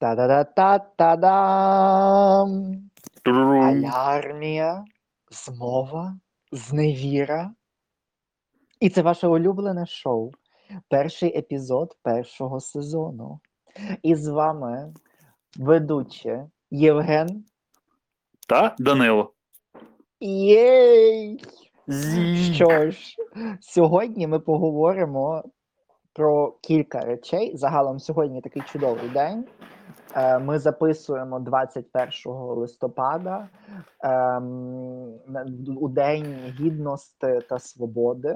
Та-да-да-та-та-дам! Алярмія, змова, зневіра. І це ваше улюблене шоу. Перший епізод першого сезону. І з вами ведучі Євген. Та Данило. Єй! Що ж, сьогодні ми поговоримо про кілька речей. Загалом сьогодні такий чудовий день. Е, Ми записуємо 21 листопада ем, у День гідності та свободи.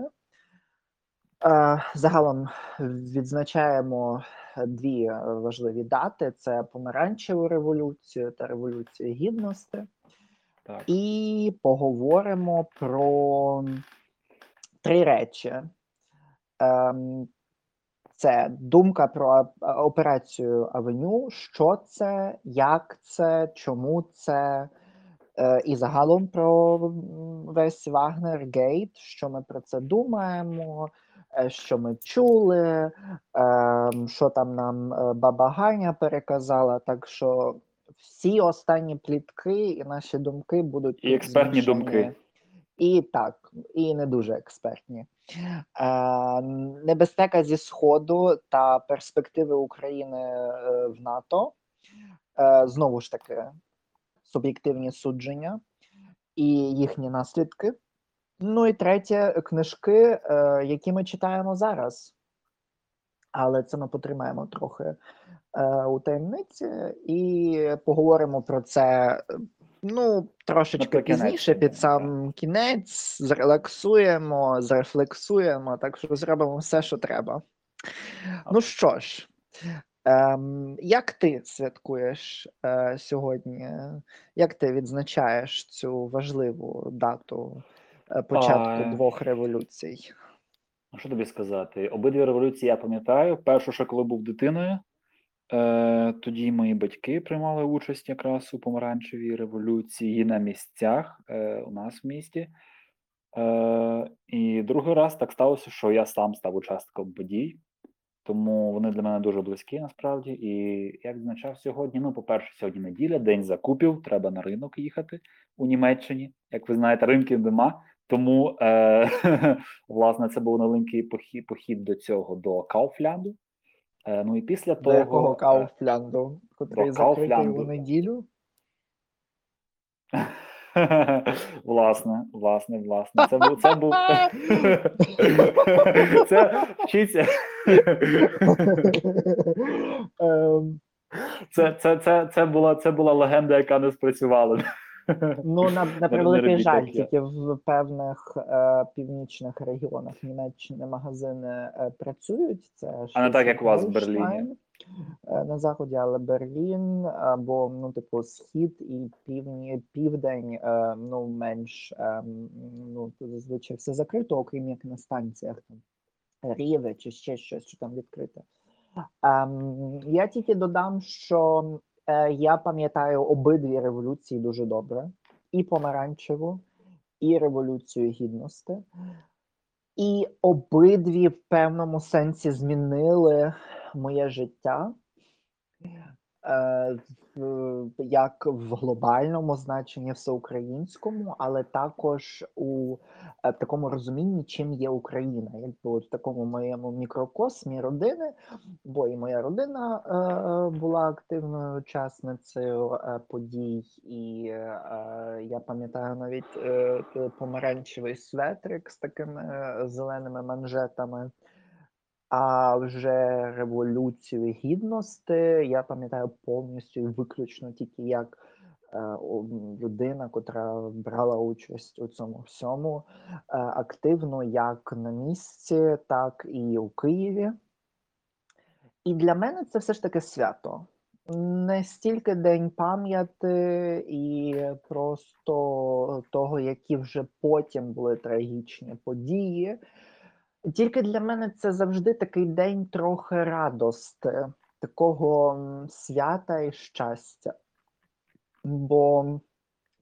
Е, Загалом відзначаємо дві важливі дати: це помаранчеву революцію та революцію гідності. Так. І поговоримо про три речі. Це думка про операцію Авеню, що це, як це, чому це, е, і загалом про весь Вагнер Гейт, що ми про це думаємо, е, що ми чули, ем, що там нам е, баба Ганя переказала. Так що всі останні плітки і наші думки будуть І експертні змішані. думки. І так, і не дуже експертні. Е, небезпека зі Сходу та перспективи України е, в НАТО. Е, знову ж таки, суб'єктивні судження і їхні наслідки. Ну і третє, книжки, які ми читаємо зараз. Але це ми потримаємо трохи у таємниці і поговоримо про це. Ну, трошечки пізніше, під сам кінець, зрелаксуємо, зрефлексуємо, так що зробимо все, що треба. Ну що ж, ем, як ти святкуєш е, сьогодні? Як ти відзначаєш цю важливу дату е, початку А, двох революцій? Що тобі сказати? Обидві революції я пам'ятаю. Першу, ще коли був дитиною, е, тоді мої батьки приймали участь якраз у помаранчевій революції на місцях е, у нас в місті. Е, і другий раз так сталося, що я сам став учасником подій, тому вони для мене дуже близькі насправді. І я відзначав сьогодні. Ну, по-перше, сьогодні неділя, день закупів, треба на ринок їхати у Німеччині. Як ви знаєте, ринків нема. Тому, власне, це був маленький похід до цього, до Кауфлянду. Е, ну і після До того. якого е, Кауфлянду, котрий закритий у неділю? Власне, власне, власне. Це був це був це вчиться. Ем, Це, це, це, це була це була легенда, яка не спрацювала. Ну, на, на превеликий жаль, тільки в певних е, північних регіонах Німеччини магазини е, працюють. Це А не так, як у вас в Берліні. е, на заході, але Берлін або ну, типу, схід і півні, південь, е, ну менш е, ну зазвичай все закрито, окрім як на станціях там Ріве чи ще щось, що там відкрите. Ем, я тільки додам, що я пам'ятаю обидві революції дуже добре: і помаранчеву, і революцію гідності. І обидві в певному сенсі змінили моє життя. Е, в- як в глобальному значенні всеукраїнському, але також у е, такому розумінні, чим є Україна, якби от в такому моєму мікрокосмі родини, бо і моя родина е, була активною учасницею е, подій, і е, я пам'ятаю навіть е, помаранчевий светрик з такими е, зеленими манжетами. А вже революцію гідності я пам'ятаю повністю і виключно тільки як е, людина, котра брала участь у цьому всьому е, активно як на місці, так і у Києві. І для мене це все ж таки свято. Не стільки день пам'яті і просто того, які вже потім були трагічні події. Тільки для мене це завжди такий день трохи радости, такого свята і щастя. Бо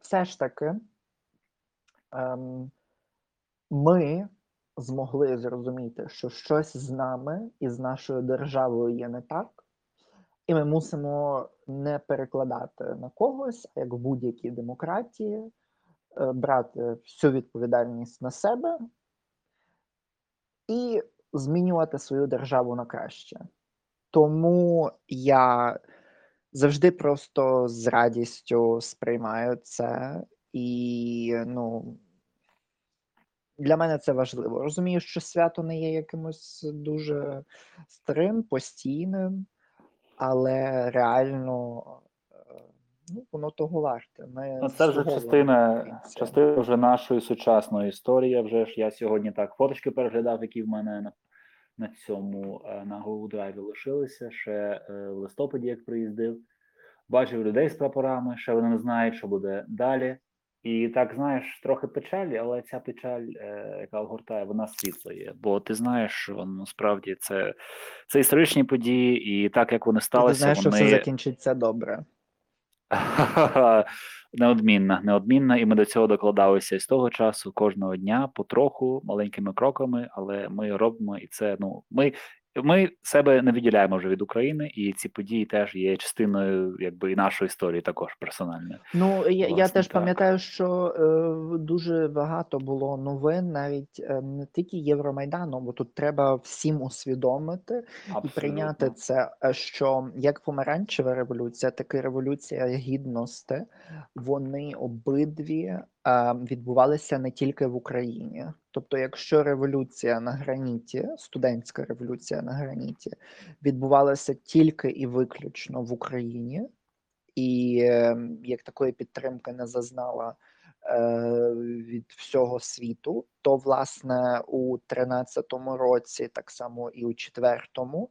все ж таки ем, ми змогли зрозуміти, що щось з нами і з нашою державою є не так, І ми мусимо не перекладати на когось, як в будь-якій демократії, е, брати всю відповідальність на себе і змінювати свою державу на краще. Тому я завжди просто з радістю сприймаю це, і ну для мене це важливо. Розумію, що свято не є якимось дуже старим, постійним, але реально ну, воно того варте. Ми Ну, це вже частина, частина вже нашої сучасної історії. Вже ж я сьогодні так фоточки переглядав, які в мене на, на цьому е, на Drive лишилися. Ще е, в листопаді, як приїздив, бачив людей з прапорами, ще вони не знають, що буде далі. І так знаєш, трохи печалі, але ця печаль, е, яка огортає, вона світла є. Бо ти знаєш, що насправді це, це історичні події, і так як вони І ти сталися, знаєш, що все закінчиться добре. Неодмінна, неодмінна, і ми до цього докладалися і з того часу кожного дня потроху, маленькими кроками, але ми робимо і це. Ну ми, ми себе не відділяємо вже від України, і ці події теж є частиною, якби і нашої історії, також персональної. Ну, я, я теж так. пам'ятаю, що е, дуже багато було новин, навіть е, не тільки Євромайдану, бо тут треба всім усвідомити і прийняти це, е, що як помаранчева революція, так і революція гідності, вони обидві відбувалися не тільки в Україні. Тобто, якщо революція на граніті, студентська революція на граніті, відбувалася тільки і виключно в Україні, і е, як такої підтримки не зазнала е, від всього світу, то власне у 13-му році, так само і у 4-му,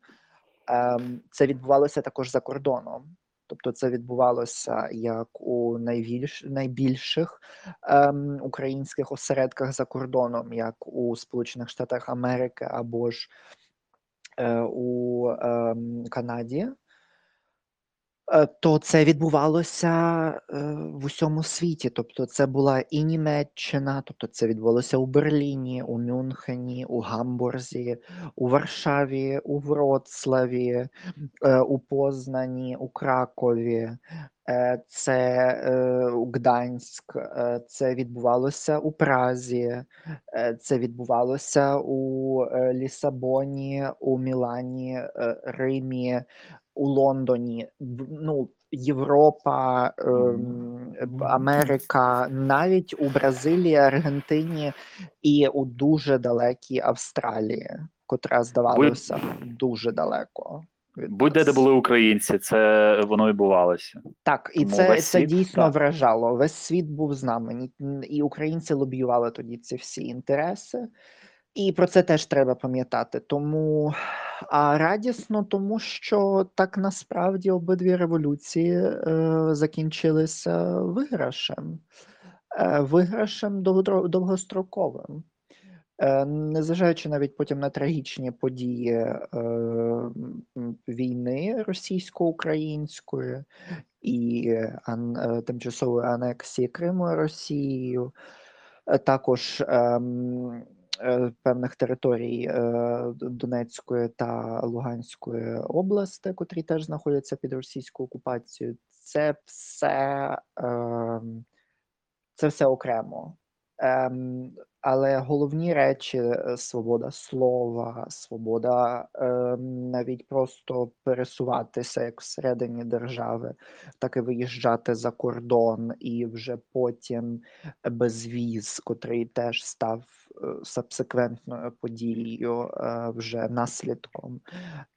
ем, це відбувалося також за кордоном. Тобто це відбувалося як у найбільш, найбільших ем, українських осередках за кордоном, як у Сполучених Штатах Америки або ж е, у е, Канаді. Е, То це відбувалося е, в усьому світі. Тобто, це була і Німеччина, тобто це відбулося у Берліні, у Мюнхені, у Гамбурзі, у Варшаві, у Вроцлаві, е, у Познані, у Кракові. Це Гданськ, це відбувалося у Празі, це відбувалося у Лісабоні, у Мілані, Римі, у Лондоні. Ну, Європа, ем, Америка, навіть у Бразилії, Аргентині і у дуже далекій Австралії, котра здавалося дуже далеко. Будь-де де були українці, це воно відбувалося. Так, і Тому це, це світ, дійсно так. вражало. Весь світ був з нами, і українці лобіювали тоді ці всі інтереси. І про це теж треба пам'ятати. Тому а радісно, тому що так насправді обидві революції е, закінчилися виграшем, е, виграшем довгостроковим. Е, Незважаючи навіть потім на трагічні події е, війни російсько-української і ан, е, тимчасової анексії Криму Росією, е, також е, певних територій е, Донецької та Луганської області, котрі теж знаходяться під російською окупацією. Це все, ем, це все окремо. Ем, але головні речі е, свобода слова, свобода ем, навіть просто пересуватися як всередині держави, так і виїжджати за кордон, і вже потім безвіз, котрий теж став е, сабсеквентною подією, е, вже наслідком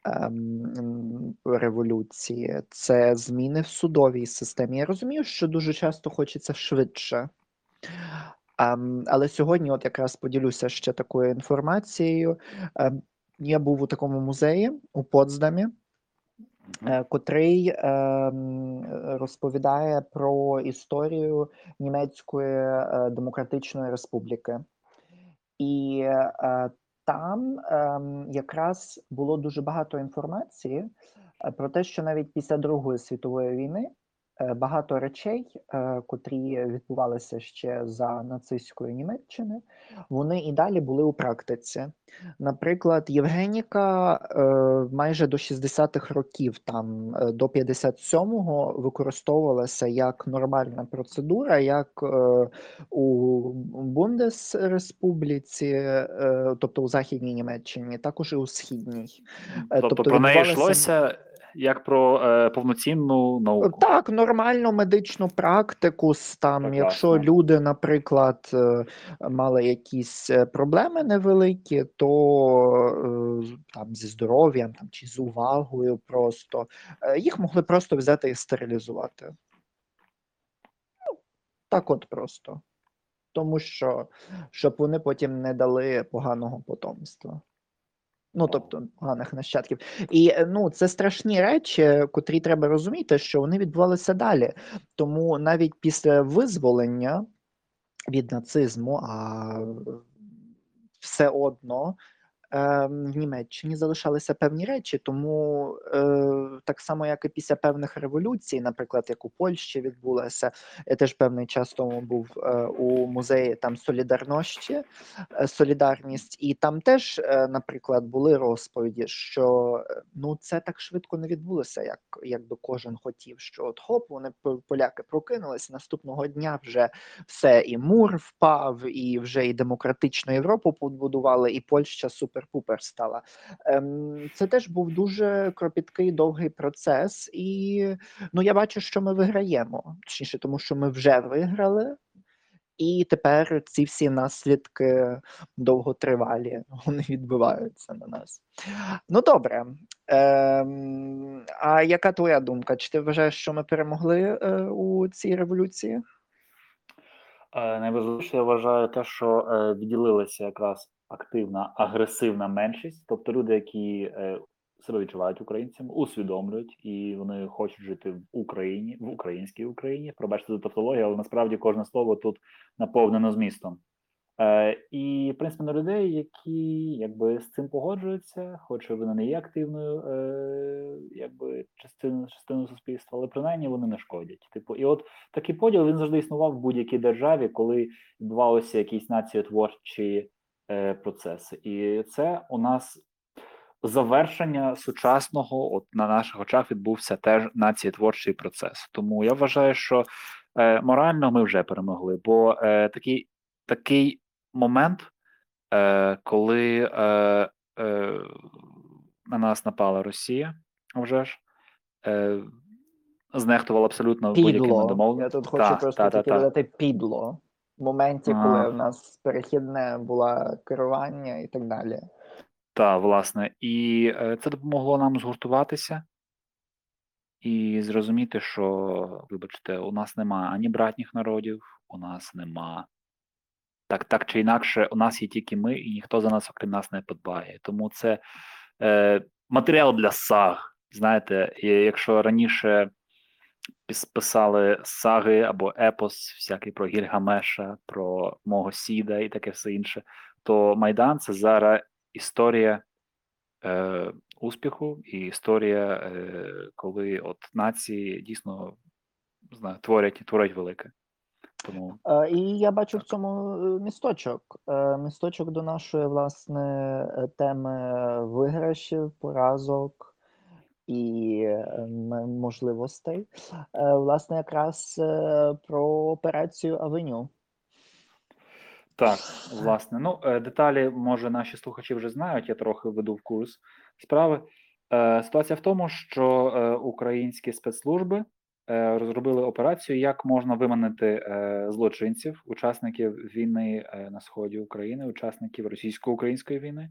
ем, революції. Це зміни в судовій системі. Я розумію, що дуже часто хочеться швидше. Але сьогодні, от якраз поділюся ще такою інформацією. Ем, я був у такому музеї у Потсдамі, е, котрий ем, розповідає про історію Німецької е, Демократичної Республіки. І е, там ем, якраз було дуже багато інформації про те, що навіть після Другої світової війни багато речей, е, котрі відбувалися ще за нацистської Німеччини, вони і далі були у практиці. Наприклад, Євгеніка е, майже до 60-х років, там е, до 57-го, використовувалася як нормальна процедура, як е, у Бундесреспубліці, е, тобто у Західній Німеччині, також і у Східній. Е, Тобто, про неї відбувалася- йшлося як про е, повноцінну науку. Так, нормальну медичну практику. Там, Прекрасно. якщо люди, наприклад, е, мали якісь е, проблеми невеликі, то е, там зі здоров'ям там, чи з увагою просто е, їх могли просто взяти і стерилізувати. Ну, так от просто. Тому що, щоб вони потім не дали поганого потомства. Ну, тобто поганих нащадків. І е, ну, це страшні речі, котрі треба розуміти, що вони відбувалися далі. Тому навіть після визволення від нацизму, а все одно ем, в Німеччині залишалися певні речі, тому е, так само, як і після певних революцій, наприклад, як у Польщі відбулася, я теж певний час тому був е, у музеї там солідарності, е, солідарність, і там теж, е, наприклад, були розповіді, що е, ну це так швидко не відбулося, як, би кожен хотів. Що от хоп, вони поляки прокинулись наступного дня вже все, і мур впав, і вже і демократичну Європу побудували, і Польща супер-пупер стала. Ем, це теж був дуже кропіткий довгий процес, і ну я бачу, що ми виграємо. Точніше, тому що ми вже виграли. І тепер ці всі наслідки довготривалі вони відбиваються на нас. Ну добре. Ем, а яка твоя думка? Чи ти вважаєш, що ми перемогли е, у цій революції? Е, Найважливіше я вважаю те, що е, відділилася якраз активна агресивна меншість, тобто люди, які е, себе відчувають українцями, усвідомлюють і вони хочуть жити в Україні, в українській Україні. Пробачте за тавтологію, але насправді кожне слово тут наповнено змістом. Е, і в принципі на людей, які якби з цим погоджуються, хоч вони не є активною, е, якби частиною частиною суспільства, але принаймні вони не шкодять. Типу, і от такий поділ він завжди існував в будь-якій державі, коли відбувалися якісь націотворчі е, процеси. І це у нас завершення сучасного, от на наших очах відбувся теж націєтворчий процес. Тому я вважаю, що е, морально ми вже перемогли, бо е, такий, такий момент, е, коли е, е, на нас напала Росія, вже ж. Е, Знехтувала абсолютно будь-якими Підло. Я тут хочу Та, просто та, та, та. підло. В моменті, А. коли в нас перехідне було керування і так далі. Так, власне, і е, це допомогло нам згуртуватися і зрозуміти, що, вибачте, у нас нема ані братніх народів, у нас нема. Так, так чи інакше, у нас є тільки ми, і ніхто за нас, окрім нас, не подбає. Тому це е, матеріал для саг. Знаєте, якщо раніше писали саги або епос, всякий про Гільгамеша, про мого Сіда і таке все інше, то Майдан це зараз історія е, успіху і історія, е, коли от нації дійсно не знаю, творять творять велике. Тому Е, І я бачу в цьому е, місточок. Е, Місточок до нашої власне теми виграшів, поразок і е, можливостей. Е, Власне, якраз е, про операцію Авеню. так, власне, ну деталі, може, наші слухачі вже знають, я трохи веду в курс справи. Ситуація в тому, що українські спецслужби розробили операцію, як можна виманити злочинців, учасників війни на сході України, учасників російсько-української війни,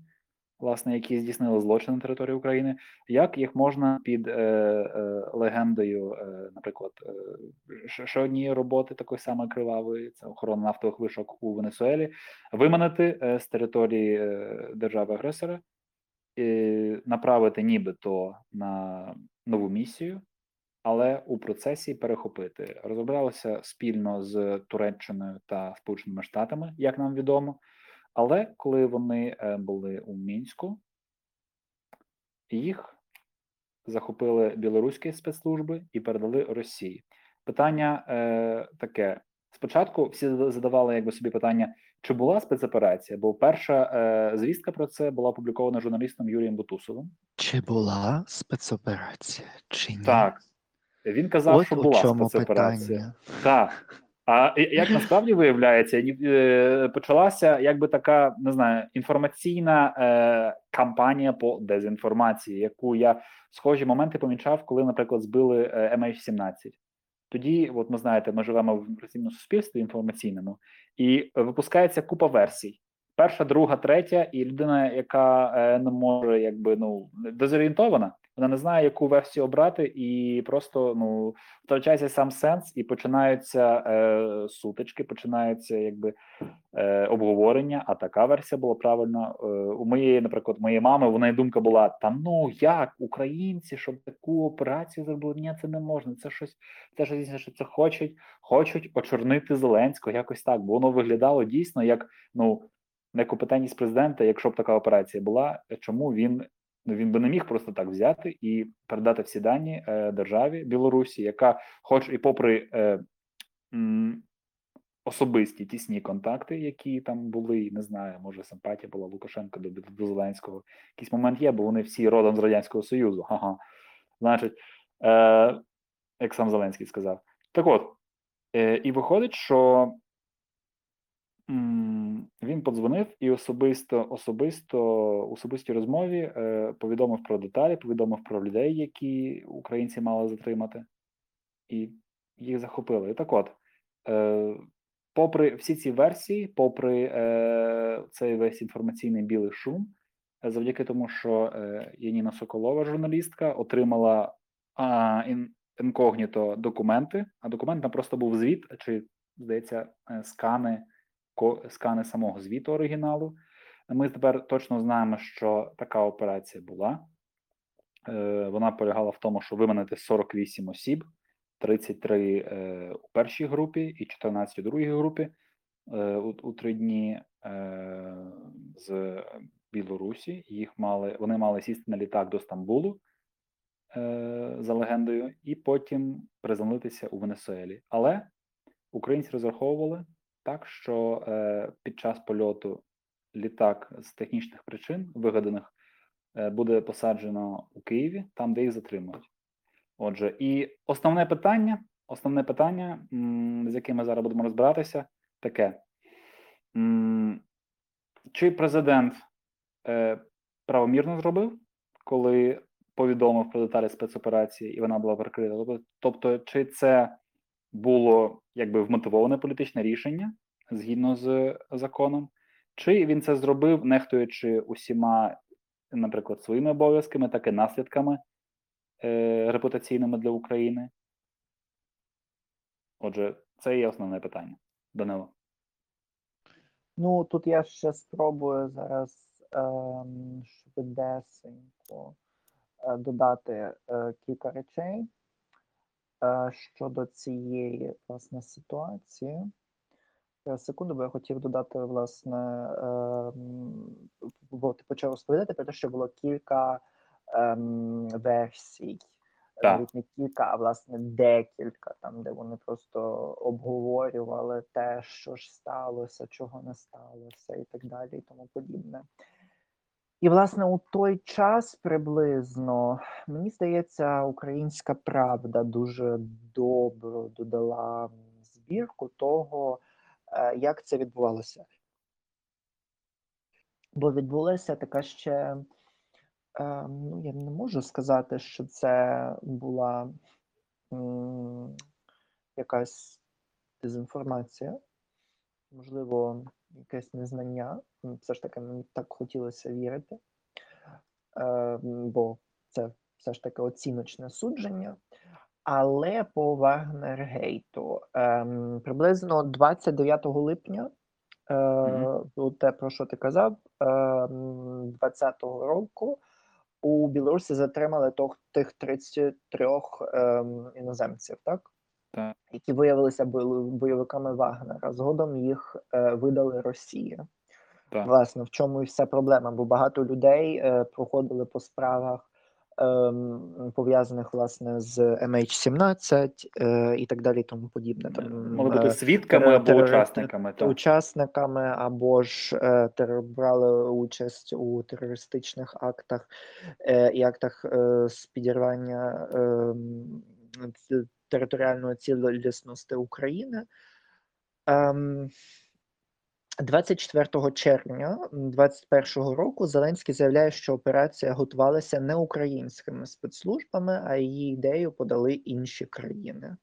власне, які здійснили злочин на території України, як їх можна під е, е, легендою, е, наприклад, е, ще однієї роботи такої самої кривавої, це охорона нафтових вишок у Венесуелі, виманити е, з території е, держави-агресора, направити нібито на нову місію, але у процесі перехопити. Розроблялося спільно з Туреччиною та Сполученими Штатами, як нам відомо. Але коли вони е, були у Мінську, їх захопили білоруські спецслужби і передали Росії. Питання е, таке: спочатку всі задавали якби собі питання, чи була спецоперація? Бо перша е, звістка про це була опублікована журналістом Юрієм Бутусовим. Чи була спецоперація, чи ні? Так, він казав, От що була спецоперація. питання. Так. А як насправді виявляється, е, почалася якби така, не знаю, інформаційна е, кампанія по дезінформації, яку я схожі моменти помічав, коли, наприклад, збили е, MH17. Тоді, от ми знаєте, ми живемо в інформаційному суспільстві інформаційному, і випускається купа версій. Перша, друга, третя, і людина, яка е, не може, якби ну дезорієнтована, вона не знає, яку версію обрати, і просто ну втрачається сам сенс, і починаються е, сутички, починаються якби е, обговорення. А така версія була правильна. Е, у моєї, наприклад, моєї мами, в неї думка була: та ну як українці, щоб таку операцію зробили? Ні, це не можна. Це щось, це щось що це хочуть, хочуть очорнити Зеленського, якось так. Бо воно виглядало дійсно як ну некомпетентність президента, якщо б така операція була, чому він ну він би не міг просто так взяти і передати всі дані е, державі Білорусі, яка, хоч і попри е, м, особисті тісні контакти, які там були, не знаю, може симпатія була Лукашенка до, до Зеленського. Якийсь момент є, бо вони всі родом з Радянського Союзу. Ага. Значить, е, як сам Зеленський сказав. Так от, е, і виходить, що він подзвонив і особисто, особисто, особистій розмові е, повідомив про деталі, повідомив про людей, які українці мали затримати, і їх захопили. І так от, е, попри всі ці версії, попри е, цей весь інформаційний білий шум, завдяки тому, що е, Яніна Соколова, журналістка, отримала а, ін, інкогніто документи, а документ там просто був звіт, чи, здається, е, скани, скани самого звіту оригіналу. Ми тепер точно знаємо, що така операція була. Е, Вона полягала в тому, що виманити 48 осіб, 33 е, у першій групі і 14 у другій групі е, у, три дні з Білорусі. Їх мали, вони мали сісти на літак до Стамбулу за легендою, і потім приземлитися у Венесуелі. Але українці розраховували так, що е, під час польоту літак з технічних причин, вигаданих, е, буде посаджено у Києві, там, де їх затримують. Отже, і основне питання, основне питання, м, з яким ми зараз будемо розбиратися, таке: м, чи президент е, правомірно зробив, коли повідомив про деталі спецоперації, і вона була прикрита? Тобто, тобто, чи це було якби вмотивоване політичне рішення згідно з законом, чи він це зробив, нехтуючи усіма, наприклад, своїми обов'язками, так і наслідками е, репутаційними для України? Отже, це є основне питання. Данило. Ну, тут я ще спробую зараз ем, швидесенько е, додати е, кілька речей щодо цієї власне ситуації. Секунду, бо я хотів додати, власне, ем, бо ти почав розповідати про те, що було кілька ем, версій. Так. Навіть не кілька, а власне декілька, там, де вони просто обговорювали те, що ж сталося, чого не сталося, і так далі, і тому подібне. І, власне, у той час приблизно, мені здається, українська правда дуже добре додала збірку того, е, як це відбувалося. Бо відбулася така ще, е, ну, я не можу сказати, що це була якась дезінформація, можливо, якесь незнання. Все ж таки мені так хотілося вірити, е, бо це все ж таки оціночне судження. Але по Вагнергейту ем, приблизно 29 липня, ну, те, про що ти казав, ем, 20-го року у Білорусі затримали тих 33 ем, іноземців, так? Так. які виявилися бойовиками Вагнера. Згодом їх е, видали Росії. Так. Власне, в чому і вся проблема, бо багато людей е, проходили по справах ем, пов'язаних власне з MH17 е, і так далі, і тому подібне. Там Могли бути е, свідками терор- або терор- учасниками. Так. учасниками або ж е, тер- брали участь у терористичних актах е, і актах е, з підірвання ем, територіальної цілісності України. Ем, 24 червня 2021 року Зеленський заявляє, що операція готувалася не українськими спецслужбами, а її ідею подали інші країни.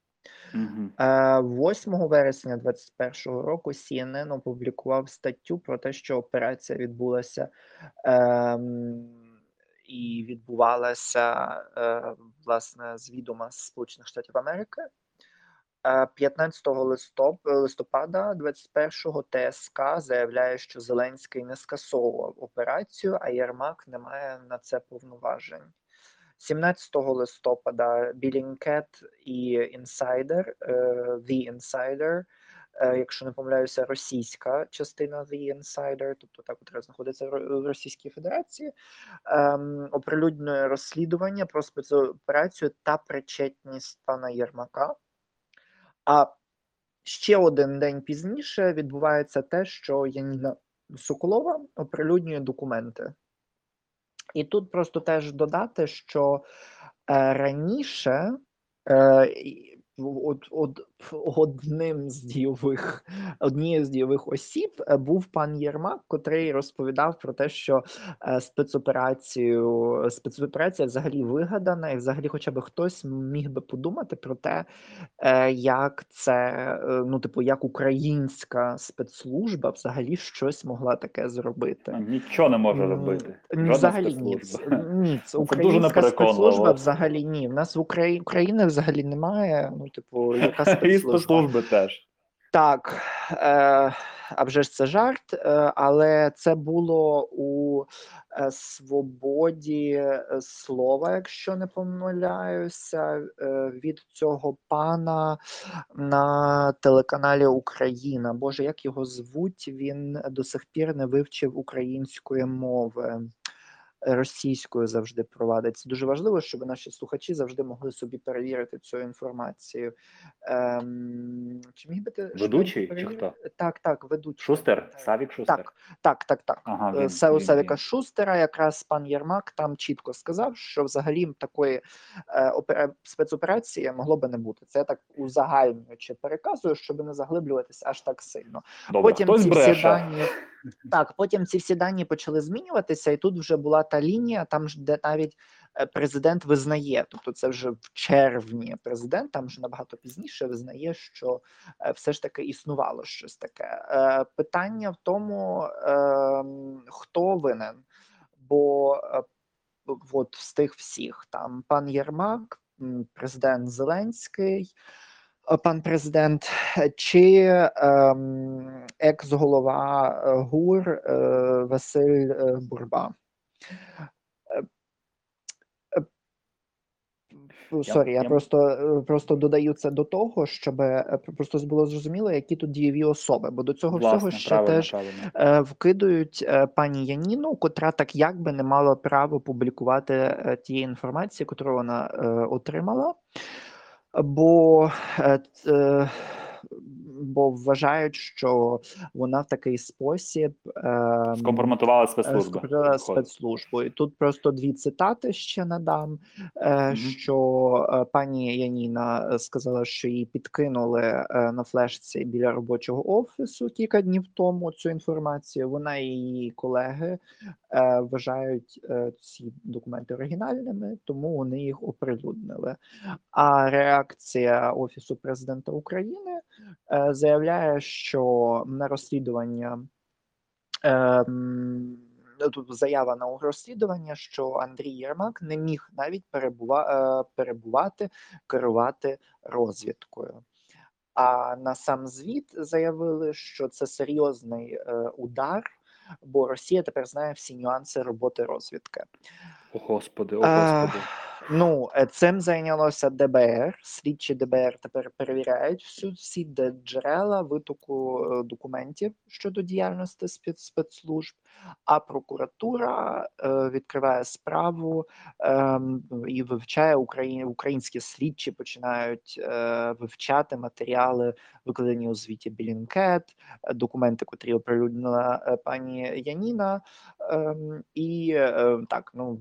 Е, 8 вересня 2021 року CNN опублікував статтю про те, що операція відбулася ем, і відбувалася е, власне з відома Сполучених Штатів Америки. Е, 15 листоп, листопада 21-го ТСК заявляє, що Зеленський не скасовував операцію, а Єрмак не має на це повноважень. 17 листопада Billingcat і е, The Insider, е, якщо не помиляюся, російська частина The Insider, тобто та, котра знаходиться в Російській Федерації, ем, оприлюднює розслідування про спецоперацію та причетність пана Єрмака. А ще один день пізніше відбувається те, що Яніна Соколова оприлюднює документи. І тут просто теж додати, що е, раніше е, от, от, одним з дійових, однією з дійових осіб е, був пан Єрмак, котрий розповідав про те, що е, спецоперацію спецоперація взагалі вигадана, і взагалі, хоча б хтось міг би подумати про те, е, як це, ну, типу, як українська спецслужба взагалі щось могла таке зробити. Нічого не може робити. Жодна Взагалі ні. спецслужба. Ні, це дуже українська непереконливо. спецслужба взагалі ні. В нас в Україні України взагалі немає. Ну, типу, яка І спецслужба? спецслужби теж. Так, е, а вже ж це жарт, е, але це було у е, свободі е, слова, якщо не помиляюся, е, від цього пана на телеканалі Україна. Боже, як його звуть? Він до сих пір не вивчив української мови. Російською завжди провадить. Це дуже важливо, щоб наші слухачі завжди могли собі перевірити цю інформацію. Ем, чи міг би ти Ведучий чи хто? Так, так, ведучий. Шустер? Савік Шустер? Так, так, так, так. Ага, Е, він, Се- у він. Шустера, якраз пан Єрмак там чітко сказав, що взагалі такої е, опера- спецоперації могло би не бути. Це я так узагальнюючи переказую, щоб не заглиблюватися аж так сильно. Добре, Потім хтось ці всі дані так, потім ці всі дані почали змінюватися, і тут вже була та лінія, там ж де навіть е, президент визнає, тобто це вже в червні президент, там вже набагато пізніше визнає, що е, все ж таки існувало щось таке. Е, Питання в тому, ем, хто винен, бо от з тих всіх там пан Єрмак, президент Зеленський. Пан президент, чи ем, екс-голова ГУР е, Василь Бурба. Е, е, Sorry, я просто, е, просто додаю це до того, щоб просто було зрозуміло, які тут дієві особи, бо до цього всього ще правильно, теж правильно. вкидують пані Яніну, котра так якби не мала права публікувати тієї інформації, яку вона е, отримала, бо, бо вважають, що вона в такий спосіб ем, е, скомпрометувала виходить. спецслужбу. І тут просто дві цитати ще надам. Е. Що е, пані Яніна е, сказала, що її підкинули е, на флешці біля робочого офісу кілька днів тому цю інформацію. Вона і її колеги е, вважають е, ці документи оригінальними, тому вони їх оприлюднили. А реакція Офісу президента України е, заявляє, що на розслідування ем, тут заява на розслідування, що Андрій Єрмак не міг навіть перебува, е, перебувати, керувати розвідкою. А на сам звіт заявили, що це серйозний е, удар, бо Росія тепер знає всі нюанси роботи розвідки. О, Господи, о, Е, Господи. Ну, е, цим зайнялося ДБР. Слідчі ДБР тепер перевіряють всю всі джерела витоку е, документів щодо діяльності спец- спецслужб, а прокуратура е, відкриває справу ем, і вивчає. Українські слідчі починають вивчати матеріали, викладені у звіті Білінкет, документи, котрі оприлюднила пані Яніна. Ем, і так, ну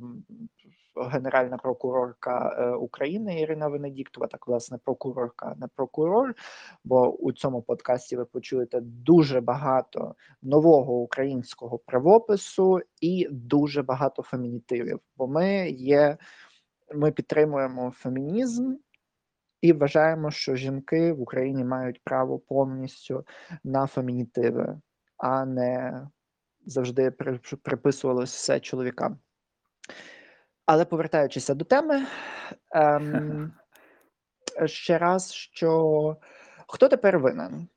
генеральна прокурорка е, України Ірина Венедіктова, так власне прокурорка, не прокурор. Бо у цьому подкасті ви почуєте дуже багато нового українського правопису і дуже багато фемінітивів. Бо ми є, ми підтримуємо фемінізм. І вважаємо, що жінки в Україні мають право повністю на фемінітиви, а не завжди при- приписувалось все чоловікам. Але повертаючися до теми, ем, ще раз, що хто тепер винен?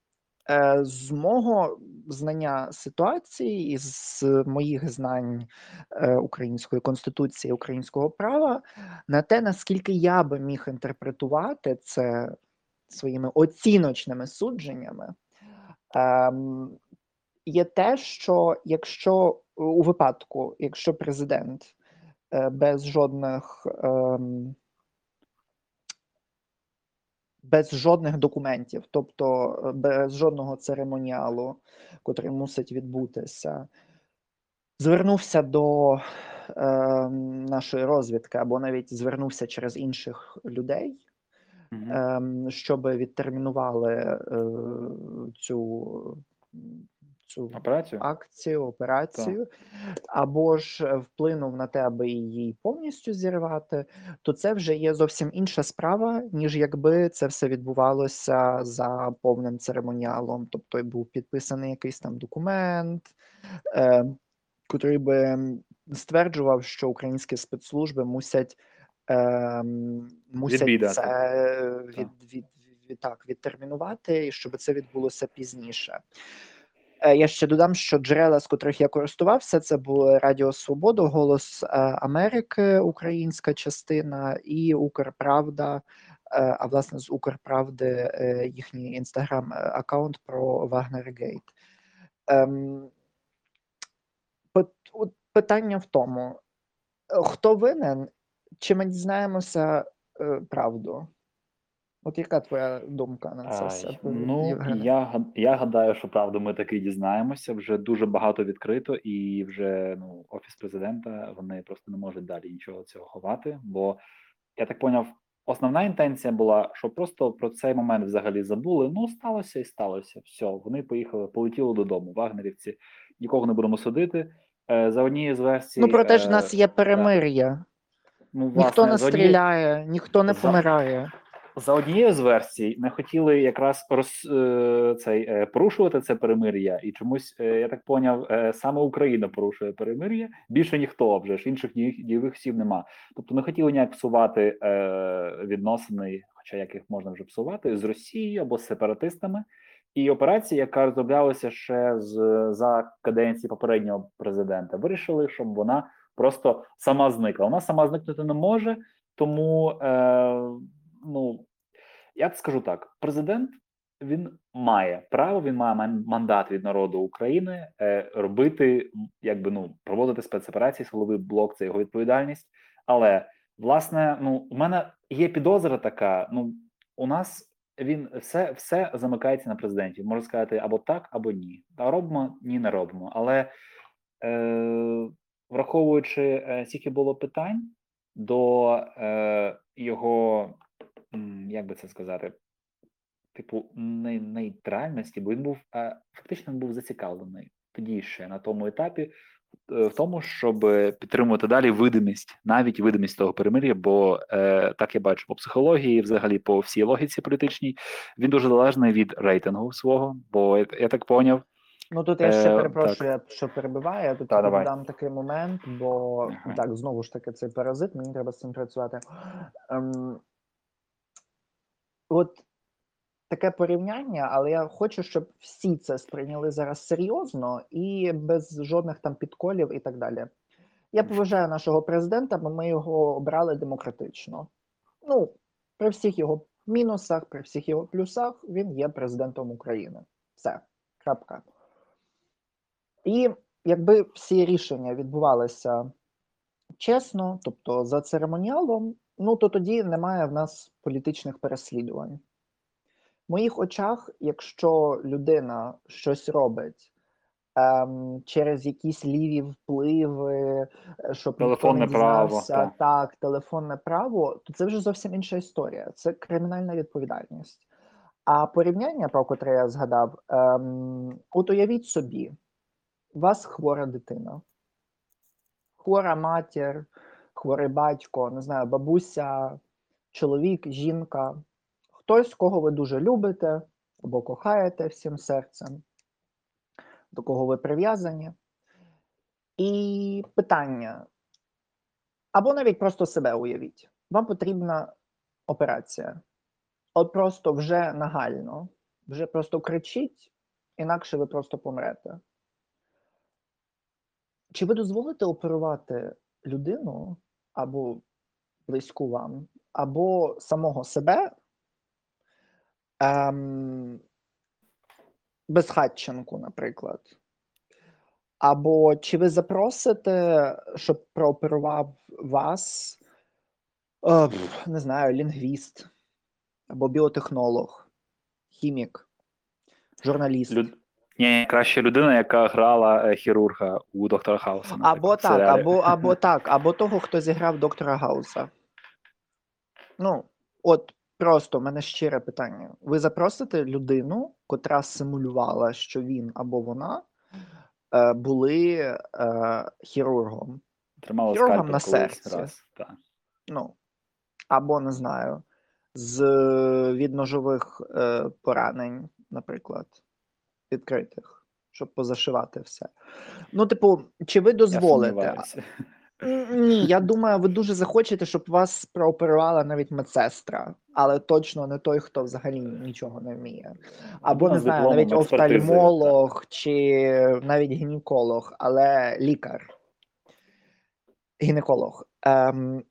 Е, з мого знання ситуації і з моїх знань е, української конституції, українського права, на те, наскільки я би міг інтерпретувати це своїми оціночними судженнями, ем, є те, що якщо у випадку, якщо президент е, без жодних ем, без жодних документів, тобто е, без жодного церемоніалу, котрий мусить відбутися, звернувся до е, нашої розвідки або навіть звернувся через інших людей, Мгм. ем, щоб відтермінували е, цю, цю Операцію? акцію, операцію, або ж е, вплинув на те, аби її повністю зірвати, то це вже є зовсім інша справа, ніж якби це все відбувалося за повним церемоніалом. Тобто був підписаний якийсь там документ, е, котрий би стверджував, що українські спецслужби мусять. Ем, мусять Відвідати. це від, від, від, так, відтермінувати, і щоб це відбулося пізніше. Е, Я ще додам, що джерела, з котрих я користувався, це були Радіо Свободу, Голос е, Америки, українська частина, і Укрправда. е, А власне з Укрправди їхній інстаграм-аккаунт про Вагнергейт. Ем, Питання в тому, хто винен, чи ми дізнаємося правду? От яка твоя думка на це все? Ну, Євгене? я, я гадаю, що правду ми таки дізнаємося. Вже дуже багато відкрито, і вже ну, офіс президента вони просто не можуть далі нічого цього ховати. Бо я так поняв, основна інтенція була, що просто про цей момент взагалі забули. Ну, сталося і сталося. Все, вони поїхали, полетіли додому. Вагнерівці нікого не будемо судити. Е, за однією з версій, Ну, проте ж в е, нас є перемир'я. ну, Ніхто не стріляє, ніхто не За- помирає. За однією з версій ми хотіли якраз роз, е, цей, е, порушувати це перемир'я, і чомусь, е, я так поняв, саме Україна порушує перемир'я. Більше ніхто вже ж інших дійових сів нема. Тобто не хотіли ніяк псувати відносини, хоча як їх можна вже псувати, з Росією або з сепаратистами. І операція, яка розроблялася ще з за каденції попереднього президента, вирішили, щоб вона просто сама зникла. Вона сама зникнути не може, тому е, ну я скажу так: президент він має право, він має мандат від народу України е, робити, якби ну проводити спецоперації, силовий блок це його відповідальність. Але власне, ну у мене є підозра така. Ну у нас він все, все замикається на президенті. Можна сказати або так, або ні. Та робимо, ні, не робимо. Але е, враховуючи е, скільки було питань до е, його, як би це сказати, типу, не, нейтральності, бо він був фактично він був зацікавлений тоді ще на тому етапі. е, В тому, щоб підтримувати далі видимість, навіть видимість того перемир'я, бо е, так я бачу по психології, взагалі по всій логіці політичній, він дуже залежний від рейтингу свого. Бо я, я так поняв, Ну тут я ще Е, перепрошую, що перебиваю. Я тут Та, давай. такий момент, бо Ага. так, знову ж таки, цей паразит, мені треба з цим працювати. Ем, от таке порівняння, але я хочу, щоб всі це сприйняли зараз серйозно і без жодних там підколів і так далі. Я поважаю нашого президента, бо ми його обрали демократично. Ну, при всіх його мінусах, при всіх його плюсах, він є президентом України. Все. Крапка. І якби всі рішення відбувалися чесно, тобто за церемоніалом, ну то тоді немає в нас політичних переслідувань. В моїх очах, якщо людина щось робить ем, через якісь ліві впливи, е, щоб Телефонне ніхто не право, дізнався, так. так, телефонне право, то це вже зовсім інша історія. Це кримінальна відповідальність. А порівняння, про котре я згадав, ем, от уявіть собі, у вас хвора дитина, хвора матір, хворий батько, не знаю, бабуся, чоловік, жінка, хтось, кого ви дуже любите або кохаєте всім серцем, до кого ви прив'язані. І питання, або навіть просто себе уявіть, вам потрібна операція. От просто вже нагально, вже просто кричіть, інакше ви просто помрете. Чи ви дозволите оперувати людину або близьку вам, або самого себе ем, безхатченку, наприклад? Або чи ви запросите, щоб прооперував вас, е, не знаю, лінгвіст, або біотехнолог, хімік, журналіст? Люд... Ні, краще людина, яка грала е, хірурга у доктора Хауса. Або так, серіалі. або, або так, або того, хто зіграв доктора Гауса. Ну, от просто в мене щире питання. Ви запросите людину, котра симулювала, що він або вона е, були е, хірургом. Тримала хірургом на серці. раз. Так. Ну, або не знаю, з відножових е, поранень, наприклад, відкритих, щоб позашивати все. Ну, типу, чи ви дозволите? Ні, я думаю, ви дуже захочете, щоб вас прооперувала навіть медсестра, але точно не той, хто взагалі нічого не вміє. Або Людина не знаю, навіть офтальмолог чи навіть гінеколог, але лікар. Гінеколог. Ем,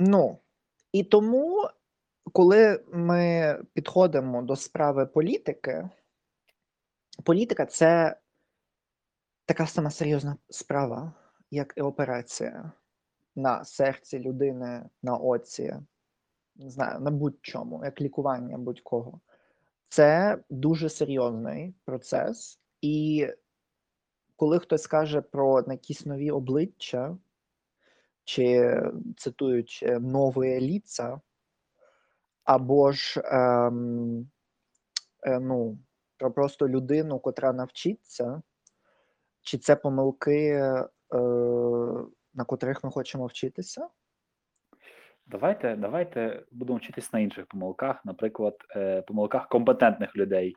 ну, і тому, коли ми підходимо до справи політики, політика це така сама серйозна справа, як і операція на серці людини, на оці, не знаю, на будь-чому, як лікування будь-кого. Це дуже серйозний процес, і коли хтось каже про якісь нові обличчя, чи цитуючи нові ліца, або ж ем, е, ну, про просто людину, котра навчиться, чи це помилки, е, на котрих ми хочемо вчитися? Давайте, давайте будемо вчитись на інших помилках, наприклад, е, помилках компетентних людей,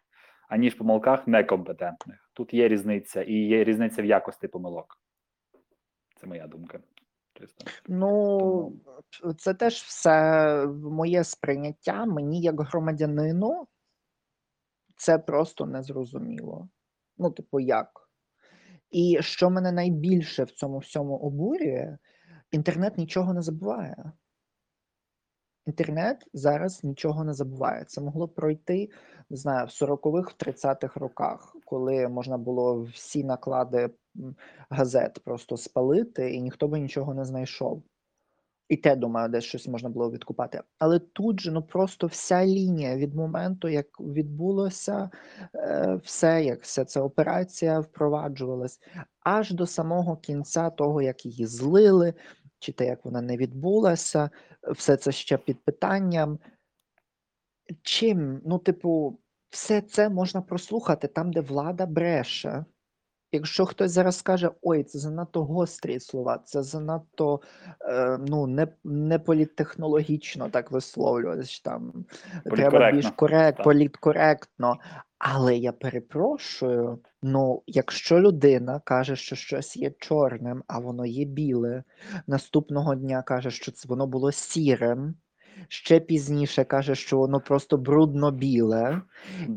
аніж помилках некомпетентних. Тут є різниця, і є різниця в якості помилок. Це моя думка. Чисто. Ну, це теж все моє сприйняття. Мені, як громадянину, це просто незрозуміло. Ну, типу, як? І що мене найбільше в цьому всьому обурює, інтернет нічого не забуває. Інтернет зараз нічого не забуває. Це могло пройти, не знаю, в 40-х, в 30-х роках, коли можна було всі наклади газет просто спалити, і ніхто би нічого не знайшов. І те, думаю, десь щось можна було відкупати. Але тут же ну просто вся лінія від моменту, як відбулося е, все, як вся ця операція впроваджувалась, аж до самого кінця того, як її злили, чи те, як вона не відбулася, все це ще під питанням. Чим, ну, типу, все це можна прослухати там, де влада бреше. Якщо хтось зараз скаже, ой, це занадто гострі слова, це занадто е, ну, не, не політтехнологічно так висловлюватися, там треба більш корект, політкоректно. Але я перепрошую, ну, якщо людина каже, що щось є чорним, а воно є біле, наступного дня каже, що це воно було сірим, Ще пізніше каже, що воно просто брудно-біле,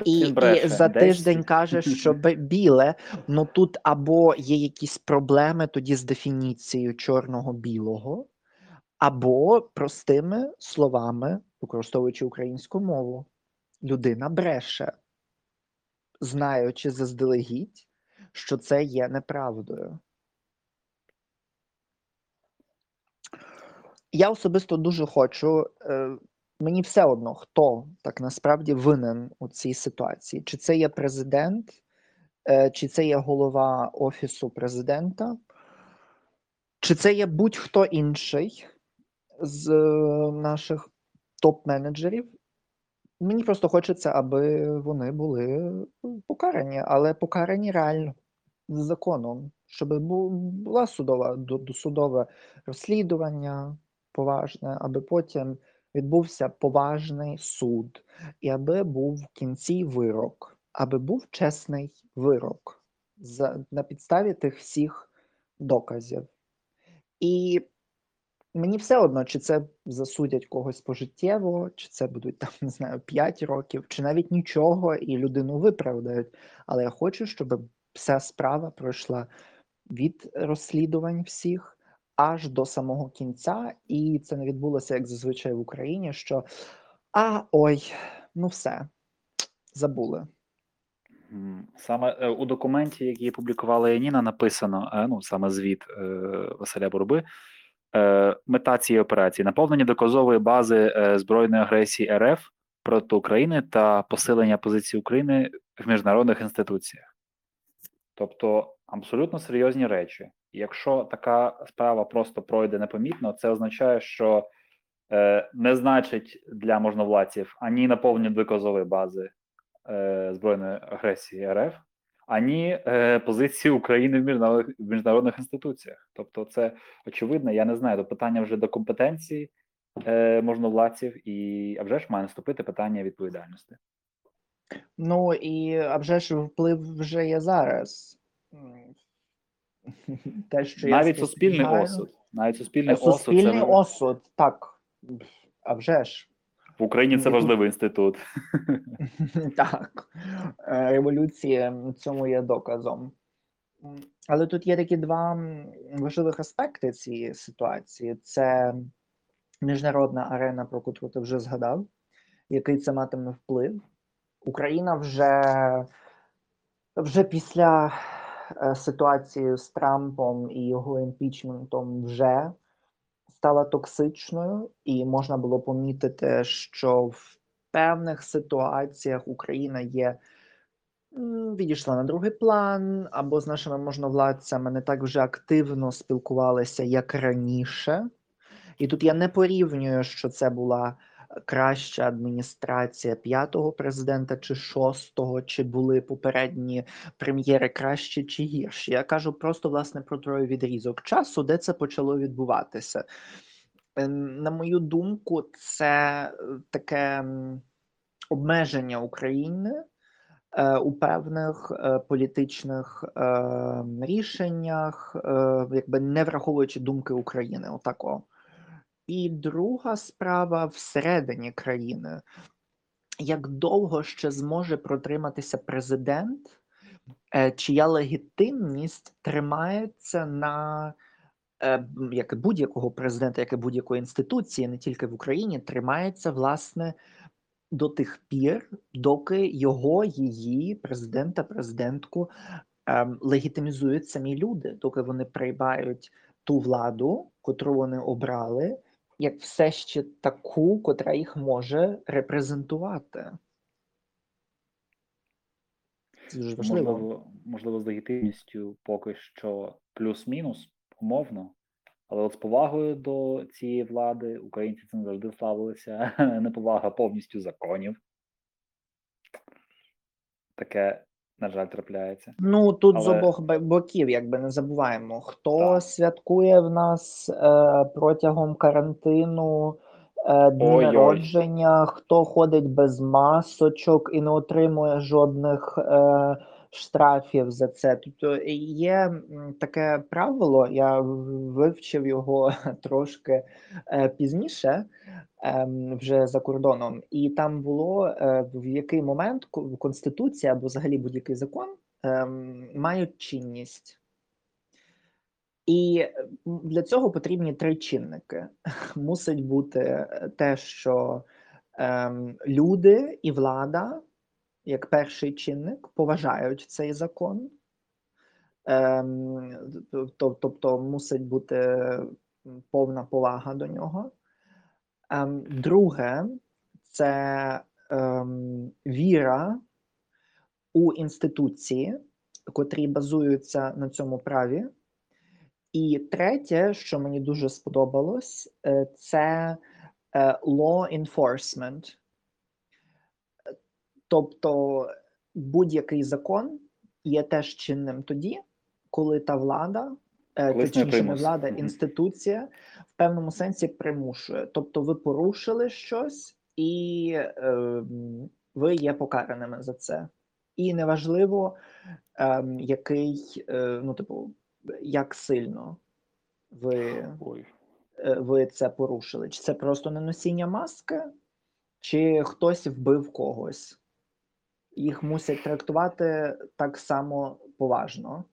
і, і за тиждень каже, що біле. Ну тут або є якісь проблеми тоді з дефініцією чорного-білого, або простими словами, використовуючи українську мову, людина бреше, знаючи заздалегідь, що це є неправдою. Я особисто дуже хочу. Е, мені все одно, хто так насправді винен у цій ситуації. Чи це є президент, е, чи це є голова Офісу президента, чи це є будь-хто інший з е, наших топ-менеджерів. Мені просто хочеться, аби вони були покарані, але покарані реально з законом, щоб була судова досудове розслідування поважне, аби потім відбувся поважний суд, і аби був в кінці вирок, аби був чесний вирок за, на підставі тих всіх доказів. І мені все одно, чи це засудять когось пожиттєво, чи це будуть там, не знаю, 5 років, чи навіть нічого, і людину виправдають. Але я хочу, щоб вся справа пройшла від розслідувань всіх аж до самого кінця, і це не відбулося як зазвичай в Україні. Що а ой, ну все, забули. Саме е, у документі, який публікувала Яніна, написано е, ну саме звіт е, Василя Бурби. Е, мета цієї операції наповнення доказової бази збройної агресії РФ проти України та посилення позиції України в міжнародних інституціях. Тобто абсолютно серйозні речі. Якщо така справа просто пройде непомітно, це означає, що е, не значить для можновладців ані наповнення доказової бази е, збройної агресії РФ, ані е, позиції України в міжнародних, в міжнародних інституціях. Тобто, це очевидно. Я не знаю. То питання вже до компетенції е, можновладців, і а вже ж має наступити питання відповідальності. Ну і а вже ж вплив вже є зараз. Те, що я навіть суспільний спостерігаю- осуд, навіть суспільний, Суспільний осуд це осуд, так. А вже ж. в Україні. Це важливий інститут. Так, Е, революція цьому є доказом. Але тут є такі два важливих аспекти цієї ситуації: це міжнародна арена, про яку ти вже згадав, який це матиме вплив. Україна вже, вже після е, ситуації з Трампом і його імпічментом вже стала токсичною, і можна було помітити, що в певних ситуаціях Україна є відійшла на другий план, або з нашими можновладцями не так вже активно спілкувалися, як раніше. І тут я не порівнюю, що це була краща адміністрація п'ятого президента чи шостого, чи були попередні прем'єри кращі чи гірші. Я кажу просто власне про той відрізок часу, де це почало відбуватися. Е, На мою думку, це е, таке обмеження України е, у певних е, політичних е, рішеннях, якби не враховуючи думки України. Отако. І друга справа всередині країни. Як довго ще зможе протриматися президент, е, чия легітимність тримається на е, як будь-якого президента, як і будь-якої інституції, не тільки в Україні, тримається власне до тих пір, доки його, її президента, президентку ем, легітимізують самі люди, доки вони приймають ту владу, котру вони обрали, як все ще таку, котра їх може репрезентувати. Це дуже важливо. Можливо, можливо, з легітимністю поки що плюс-мінус, умовно. Але от з повагою до цієї влади українці цим завжди славилися. Неповага повністю законів. Таке, на жаль, трапляється. Ну тут з обох боків, якби не забуваємо, хто Так. святкує в нас е, протягом карантину е, дні Ой-ой. народження, хто ходить без масочок і не отримує жодних е, штрафів за це. Тобто є таке правило, я вивчив його трошки е, пізніше. ем, вже за кордоном, і там було е, в який момент Конституція або взагалі будь-який закон ем, мають чинність. І е, для цього потрібні три чинники. Мусить бути е, те, що ем, люди і влада, як перший чинник, поважають цей закон. Ем, тобто, мусить бути повна повага до нього. Ем, друге, це ем, віра у інституції, котрі базуються на цьому праві. І третє, що мені дуже сподобалось, е, це е, law enforcement. Е, Тобто будь-який закон є теж чинним тоді, коли та влада, е, точніше, не влада, інституція в певному сенсі примушує. Тобто, ви порушили щось, і е, ви є покараними за це. І неважливо, ем, який, е, ну, типу, як сильно ви, Ой. е, ви це порушили. Чи це просто не носіння маски, чи хтось вбив когось. Їх мусять трактувати так само поважно.